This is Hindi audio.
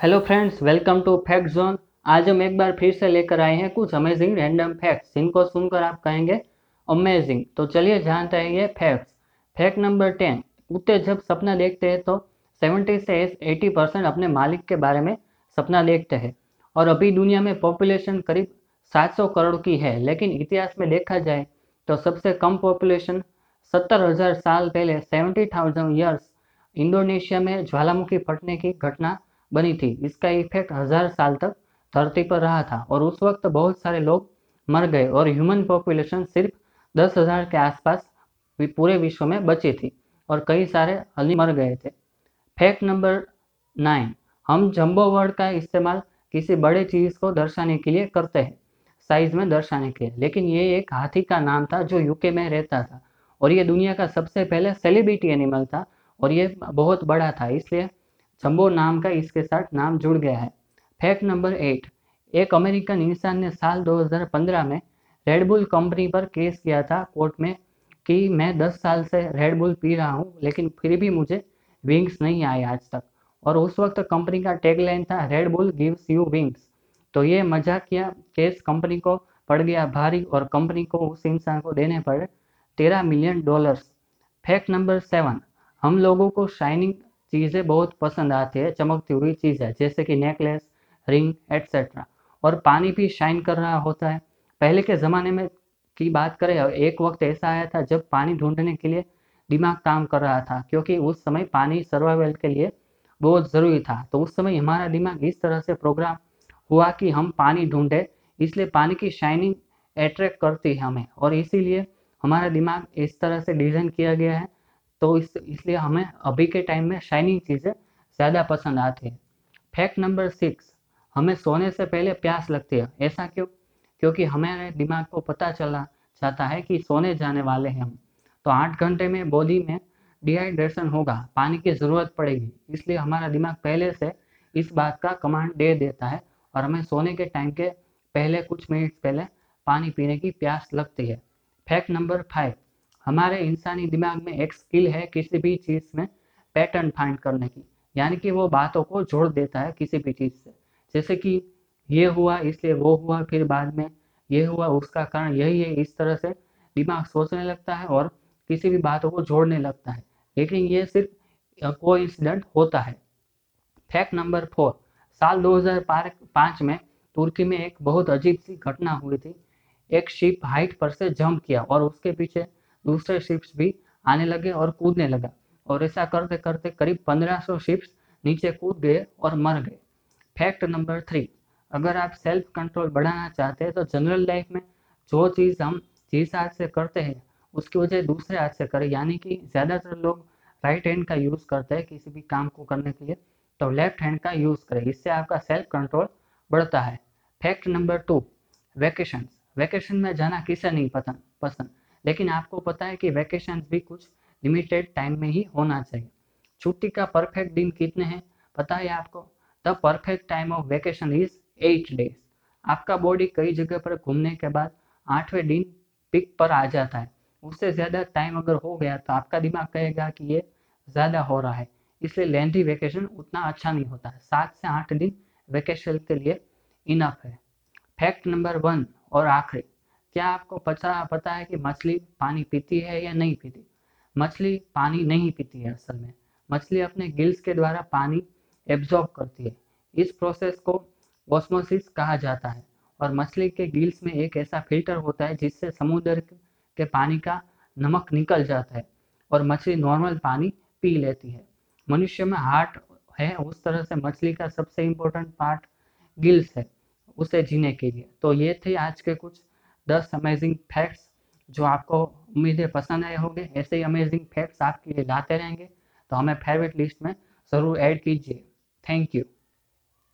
Hello friends welcome to fact zone आज हम एक बार फिर से लेकर आए हैं कुछ अमेजिंग रैंडम फैक्ट्स जिनको सुनकर आप कहेंगे अमेजिंग तो चलिए जानते हैं ये फैक्ट्स फैक्ट नंबर टेन कुत्ते जब सपना देखते हैं तो सेवेंटी से एटी परसेंट अपने मालिक के बारे में सपना देखते हैं। और अभी दुनिया में पॉपुलेशन करीब 700 करोड़ की है, लेकिन इतिहास में देखा जाए तो सबसे कम पॉपुलेशन सत्तर हज़ार साल पहले सेवेंटी थाउज़ेंड ईयर्स इंडोनेशिया में ज्वालामुखी फटने की घटना बनी थी। इसका इफ़ेक्ट हज़ार साल तक धरती पर रहा था और उस वक्त बहुत सारे लोग मर गए और ह्यूमन पॉपुलेशन सिर्फ़ दस हज़ार के आसपास पूरे विश्व में बची थी और कई सारे अली मर गए थे। फैक्ट नंबर नाइन हम जम्बो वर्ड का इस्तेमाल किसी बड़े चीज़ को दर्शाने के लिए करते हैं साइज़ में दर्शाने के लिए। लेकिन ये एक हाथी का नाम था जो यूके में रहता था और ये दुनिया का सबसे पहले सेलिब्रिटी एनिमल था और ये बहुत बड़ा था, इसलिए जम्बो नाम का इसके साथ नाम जुड़ गया है। फैक्ट नंबर एट, एक अमेरिकन इंसान ने साल 2015 में रेडबुल कंपनी पर केस किया था कोर्ट में कि मैं 10 साल से रेडबुल पी रहा हूँ, लेकिन फिर भी मुझे विंग्स नहीं आए आज तक। और उस वक्त कंपनी का टैगलाइन था रेडबुल गिव्स यू विंग्स तो ये मजाकिया केस कंपनी को पड़ गया भारी और कंपनी को उस इंसान को देने पड़े तेरह million dollars fact number seven, हम लोगों को शाइनिंग चीज़ें बहुत पसंद आती है, चमकती हुई चीज़ें जैसे कि नेकलेस रिंग एट्सेट्रा और पानी भी शाइन कर रहा होता है। पहले के ज़माने में की बात करें, एक वक्त ऐसा आया था जब पानी ढूँढने के लिए दिमाग काम कर रहा था, क्योंकि उस समय पानी सर्वाइवल के लिए बहुत ज़रूरी था। तो उस समय हमारा दिमाग इस तरह से प्रोग्राम हुआ कि हम पानी ढूंढे, इसलिए पानी की शाइनिंग अट्रैक्ट करती है हमें। और इसीलिए हमारा दिमाग इस तरह से डिज़ाइन किया गया है तो इस, इसलिए हमें अभी के टाइम में शाइनिंग चीज़ें ज़्यादा पसंद आती है। फैक्ट नंबर सिक्स हमें सोने से पहले प्यास लगती है। ऐसा क्यों? क्योंकि हमारे दिमाग को पता चला जाता है कि सोने जाने वाले हैं हम। तो आठ घंटे में बॉडी में डिहाइड्रेशन होगा, पानी की ज़रूरत पड़ेगी। इसलिए हमारा दिमाग पहले से इस बात का कमांड दे देता है और हमें सोने के टाइम के पहले कुछ मिनट पहले पानी पीने की प्यास लगती है। फैक्ट नंबर फाइव हमारे इंसानी दिमाग में एक स्किल है किसी भी चीज़ में पैटर्न फाइंड करने की। यानी कि वो बातों को जोड़ देता है किसी भी चीज़ से। जैसे कि ये हुआ, इसलिए वो हुआ, फिर बाद में ये हुआ, उसका कारण यही है, इस तरह से दिमाग सोचने लगता है और किसी भी बातों को जोड़ने लगता है। लेकिन ये सिर्फ़ को इंसिडेंट होता है। फैक्ट नंबर फोर साल 2005 में तुर्की में एक बहुत अजीब सी घटना हुई थी। एक शिप हाइट पर से जंप किया और उसके पीछे दूसरे शिप्स भी आने लगे और कूदने लगा। और ऐसा करते करते करीब 1500 शिप्स नीचे कूद गए और मर गए। फैक्ट नंबर थ्री अगर आप सेल्फ कंट्रोल बढ़ाना चाहते हैं तो जनरल लाइफ में जो चीज़ हम जिस हाथ से करते हैं, उसकी वजह दूसरे हाथ से करें। यानी कि ज़्यादातर लोग राइट हैंड का यूज़ करते हैं किसी भी काम को करने के लिए तो लेफ़्ट हैंड का यूज़ करें। इससे आपका सेल्फ कंट्रोल बढ़ता है। Fact number two vacation vacation में जाना किसे नहीं पसंद पसंद? लेकिन आपको पता है कि वैकेशन भी कुछ लिमिटेड टाइम में ही होना चाहिए। छुट्टी का परफेक्ट दिन कितने हैं? पता है आपको? The perfect time of vacation is eight days आपका बॉडी कई जगह पर घूमने के बाद आठवें दिन पिक पर आ जाता है। उससे ज़्यादा टाइम अगर हो गया तो आपका दिमाग कहेगा कि ये ज़्यादा हो रहा है। इसलिए लेंथी वेकेशन उतना अच्छा नहीं होता है। सात से आठ दिन वेकेशन के लिए इनफ है। फैक्ट नंबर वन और आखिरी। क्या आपको पता पता है कि मछली पानी पीती है या नहीं पीती? मछली पानी नहीं पीती है असल में। मछली अपने गिल्स के द्वारा पानी एब्जॉर्ब करती है। इस प्रोसेस को ऑस्मोसिस कहा जाता है और मछली के गिल्स में एक ऐसा फ़िल्टर होता है जिससे समुद्र के पानी का नमक निकल जाता है और मछली नॉर्मल पानी पी लेती है। मनुष्य में हार्ट है, उस तरह से मछली का सबसे इम्पोर्टेंट पार्ट गिल्स है, उसे जीने के लिए। तो ये थे आज के कुछ दस अमेजिंग फैक्ट्स जो आपको उम्मीद है पसंद आए होंगे, ऐसे ही अमेजिंग फैक्ट्स आपके लिए लाते रहेंगे। तो हमें फेवरेट लिस्ट में ज़रूर ऐड कीजिए। Thank you